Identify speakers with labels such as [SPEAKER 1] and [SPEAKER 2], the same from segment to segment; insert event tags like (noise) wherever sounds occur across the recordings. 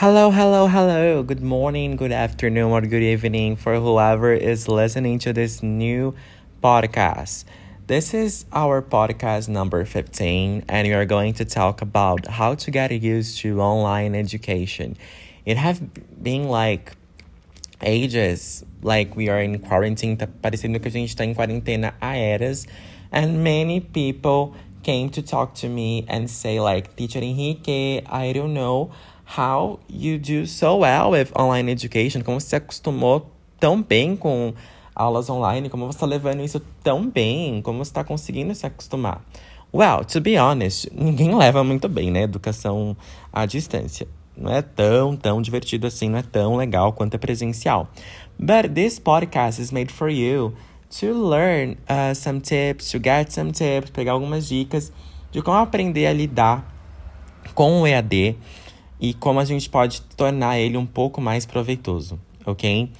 [SPEAKER 1] Hello, hello, hello. Good morning, good afternoon, or good evening for whoever is listening to this new podcast. This is our podcast number 15, and we are going to talk about how to get used to online education. It have been like ages, like we are in quarantine, parecendo que a gente tá em quarentena há eras, and many people came to talk to me and say like, Teacher Henrique, I don't know how you do so well with online education, como você se acostumou tão bem com aulas online, como você está levando isso tão bem, como você está conseguindo se acostumar. Well, to be honest, ninguém leva muito bem, né? Educação à distância. Não é tão, tão divertido assim, não é tão legal quanto é presencial. But this podcast is made for you to learn uh, some tips, to get some tips, pegar algumas dicas de como aprender a lidar com o EAD e como a gente pode tornar ele um pouco mais proveitoso, ok?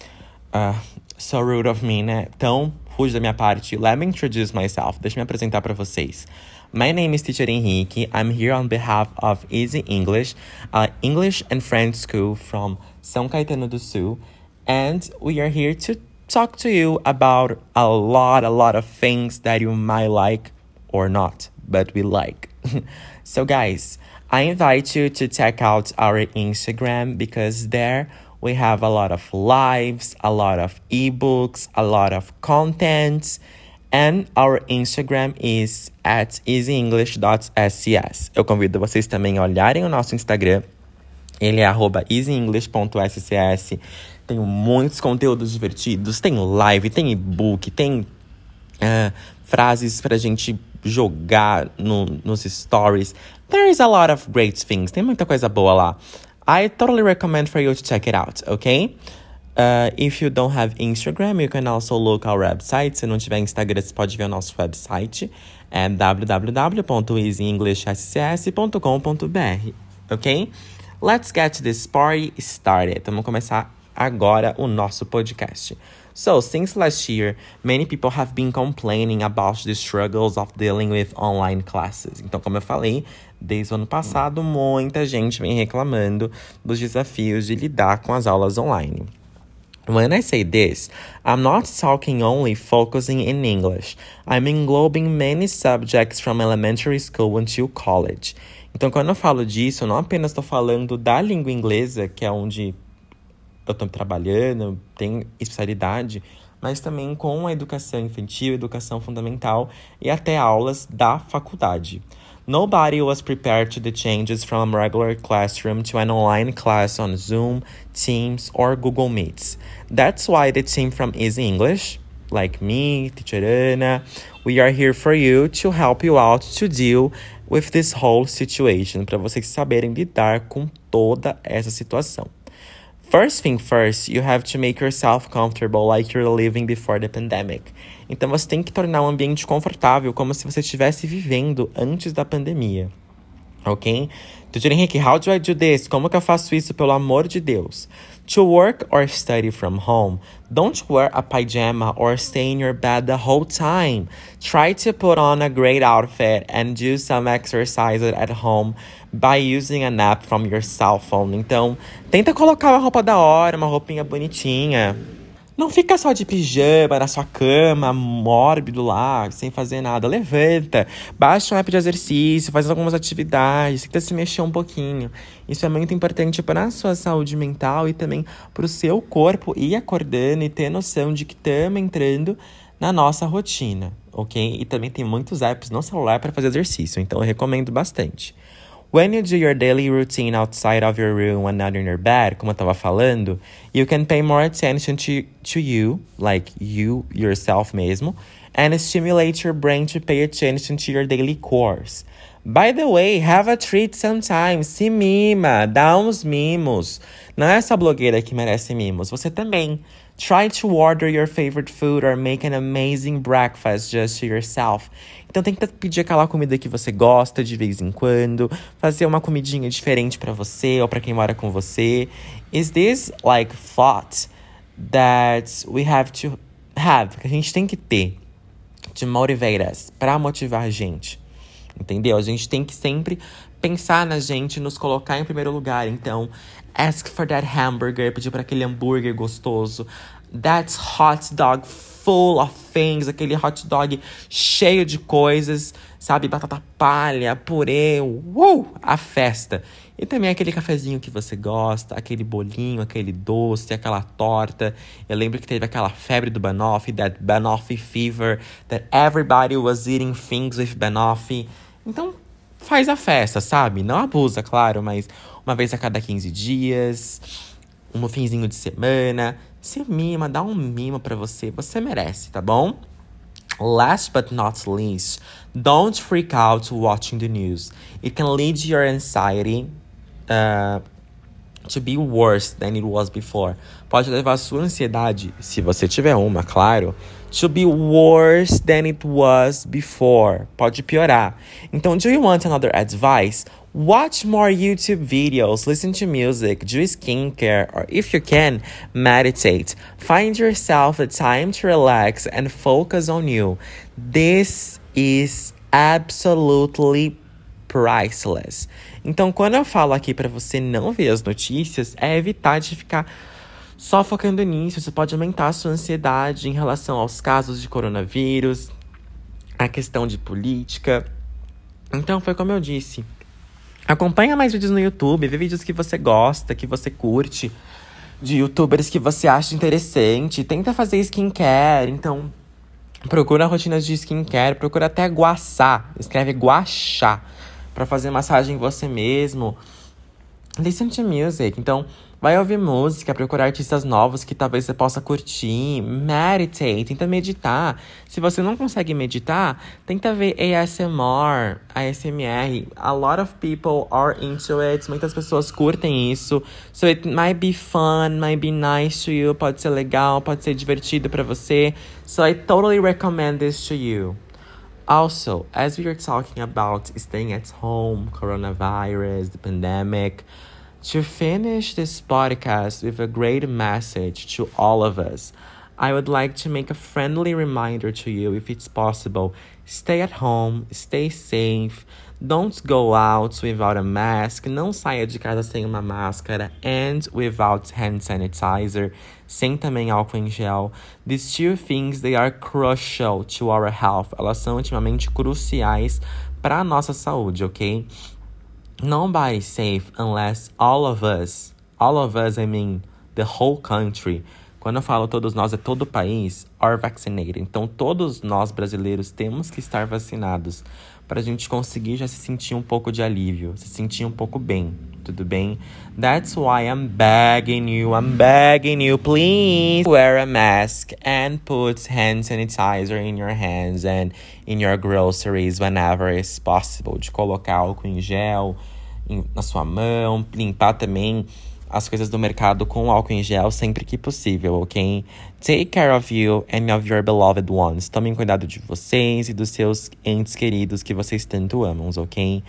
[SPEAKER 1] Uh, so rude of me, né? Então, rude da minha parte. Let me introduce myself. Deixa eu me apresentar para vocês. My name is Teacher Henrique. I'm here on behalf of Easy English, a English and French school from São Caetano do Sul. And we are here to talk to you about a lot, a lot of things that you might like or not, but we like. (laughs) so, guys, I invite you to check out our Instagram because there we have a lot of lives, a lot of ebooks, a lot of content, and our Instagram is at easyenglish.scs. Eu convido vocês também a olharem o nosso Instagram. Ele é easyenglish.scs. Tem muitos conteúdos divertidos, tem live, tem e-book, tem uh, frases pra gente jogar no, nos stories. There is a lot of great things. Tem muita coisa boa lá. I totally recommend for you to check it out, okay? Uh, if you don't have Instagram, you can also look our website. Se não tiver Instagram, você pode ver o nosso website. É www.easyenglishscs.com.br, ok? Let's get this party started. Vamos começar agora o nosso podcast. So, since last year, many people have been complaining about the struggles of dealing with online classes. Então, como eu falei, desde o ano passado, muita gente vem reclamando dos desafios de lidar com as aulas online. When I say this, I'm not talking only focusing in English. I'm englobing many subjects from elementary school until college. Então, quando eu falo disso, eu não apenas estou falando da língua inglesa, que é onde eu estou trabalhando, tenho especialidade, mas também com a educação infantil, educação fundamental e até aulas da faculdade. Nobody was prepared to the changes from a regular classroom to an online class on Zoom, Teams, or Google Meets. That's why the team from Easy English, like me, Teacher Ana, we are here for you to help you out to deal with this whole situation, para vocês saberem lidar com toda essa situação. First thing first, you have to make yourself comfortable like you're living before the pandemic. Então você tem que tornar o um ambiente confortável como se você estivesse vivendo antes da pandemia. Ok? Tutor Henrique, how do I do this? Como que eu faço isso, pelo amor de Deus? To work or study from home, don't wear a pajama or stay in your bed the whole time. Try to put on a great outfit and do some exercises at home by using an app from your cell phone. Então, tenta colocar uma roupa da hora, uma roupinha bonitinha. Não fica só de pijama na sua cama, mórbido lá, sem fazer nada. Levanta, baixa um app de exercício, faz algumas atividades, tenta se mexer um pouquinho. Isso é muito importante para a sua saúde mental e também para o seu corpo ir acordando e ter noção de que estamos entrando na nossa rotina, ok? E também tem muitos apps no celular para fazer exercício, então eu recomendo bastante. When you do your daily routine outside of your room and not in your bed, como eu tava falando, you can pay more attention to, to you, like you yourself mesmo, and stimulate your brain to pay attention to your daily course. By the way, have a treat sometimes. Se mima, dá uns mimos. Não é essa blogueira que merece mimos, você também. Try to order your favorite food or make an amazing breakfast just to yourself. Então tenta pedir aquela comida que você gosta de vez em quando, fazer uma comidinha diferente para você ou para quem mora com você. Is this like thought that we have to have, que a gente tem que ter to motivate us, para motivar a gente? Entendeu? A gente tem que sempre pensar na gente, nos colocar em primeiro lugar. Então, ask for that hamburger, pedir para aquele hambúrguer gostoso. That hot dog full of things, aquele hot dog cheio de coisas, sabe? Batata palha, purê, uh, a festa. E também aquele cafezinho que você gosta, aquele bolinho, aquele doce, aquela torta. Eu lembro que teve aquela febre do banoffee, that banoffee fever, that everybody was eating things with banoffee. Então, faz a festa, sabe? Não abusa, claro, mas uma vez a cada 15 dias, um finzinho de semana. Se mima, dá um mimo para você, você merece, tá bom? Last but not least, don't freak out watching the news. It can lead your anxiety uh, to be worse than it was before. Pode levar a sua ansiedade, se você tiver uma, claro, to be worse than it was before. Pode piorar. Então, do you want another advice? Watch more YouTube videos, listen to music, do skincare, or if you can, meditate. Find yourself a time to relax and focus on you. This is absolutely priceless. Então, quando eu falo aqui para você não ver as notícias, é evitar de ficar só focando nisso. Isso pode aumentar a sua ansiedade em relação aos casos de coronavírus, a questão de política. Então, foi como eu disse. Acompanha mais vídeos no YouTube, vê vídeos que você gosta, que você curte, de youtubers que você acha interessante. Tenta fazer skincare, então procura rotinas de skincare, procura até guaçá, escreve guaxá, para fazer massagem em você mesmo. Listen to music, então Vai ouvir música, procurar artistas novos que talvez você possa curtir. Meditate, tenta meditar. Se você não consegue meditar, tenta ver ASMR, ASMR. A lot of people are into it. Muitas pessoas curtem isso. So it might be fun, might be nice to you. Pode ser legal, pode ser divertido para você. So I totally recommend this to you. Also, as we are talking about staying at home, coronavirus, the pandemic, to finish this podcast with a great message to all of us, I would like to make a friendly reminder to you if it's possible. Stay at home, stay safe, don't go out without a mask, não saia de casa sem uma máscara, and without hand sanitizer, sem também álcool em gel. These two things, they are crucial to our health. Elas são intimamente cruciais para a nossa saúde, ok? Nobody's safe unless all of us, all of us, I mean, the whole country. Quando eu falo todos nós, é todo o país, are vaccinated. Então, todos nós brasileiros temos que estar vacinados para a gente conseguir já se sentir um pouco de alívio, se sentir um pouco bem. Tudo bem? That's why I'm begging you, I'm begging you, please wear a mask and put hand sanitizer in your hands and in your groceries whenever it's possible. De colocar álcool em gel na sua mão, limpar também as coisas do mercado com álcool em gel sempre que possível, ok? Take care of you and of your beloved ones. Tomem cuidado de vocês e dos seus entes queridos que vocês tanto amam, ok?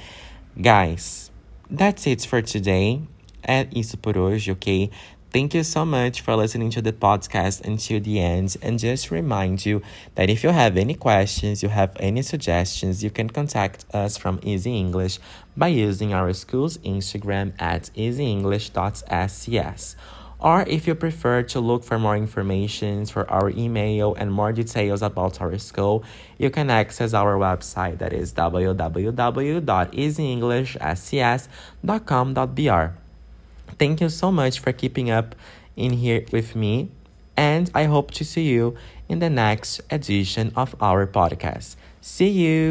[SPEAKER 1] Guys, that's it for today. É isso por hoje, ok? Thank you so much for listening to the podcast until the end. And just remind you that if you have any questions, you have any suggestions, you can contact us from Easy English by using our school's Instagram at easyenglish.scs. Or if you prefer to look for more information for our email and more details about our school, you can access our website that is www.easyenglishscs.com.br. Thank you so much for keeping up in here with me, and I hope to see you in the next edition of our podcast. See you.